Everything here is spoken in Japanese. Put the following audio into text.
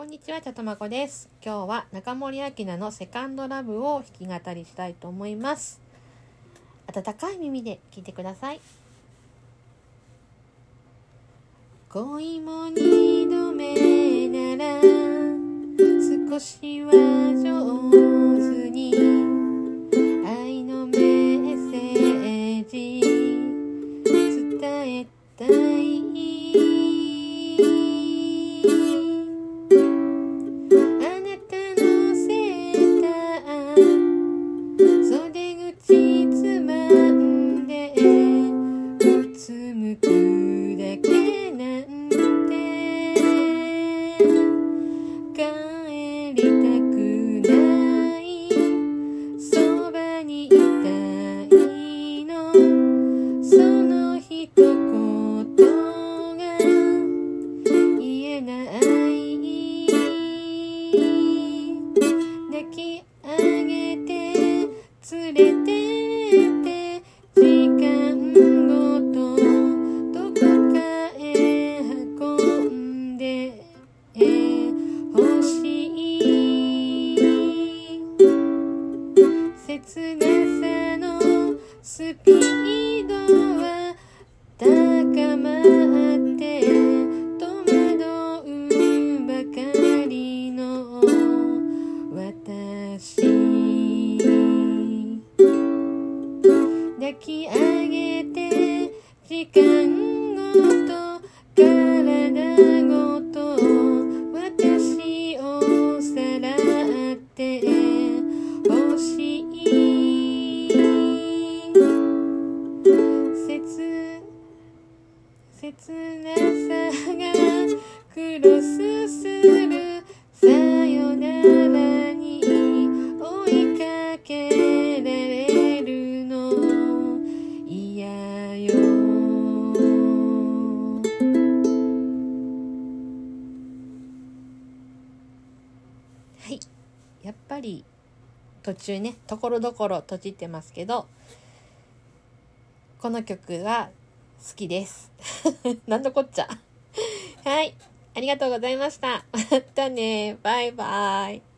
こんにちは、ちゃとまこです。今日は中森明菜のセカンドラブを弾き語りしたいと思います。温かい耳で聞いてください。恋も二度目なら少しは上手に愛のメッセージ伝えたい you. スピードは高まって戸惑うばかりの私。抱き上げて時間ごと切なさがクロスするさよならに追いかけられるの。嫌よ。はい。やっぱり途中ねところどころ閉じてますけどこの曲は好きです。なんのこっちゃ。はい。ありがとうございました。またね。バイバイ。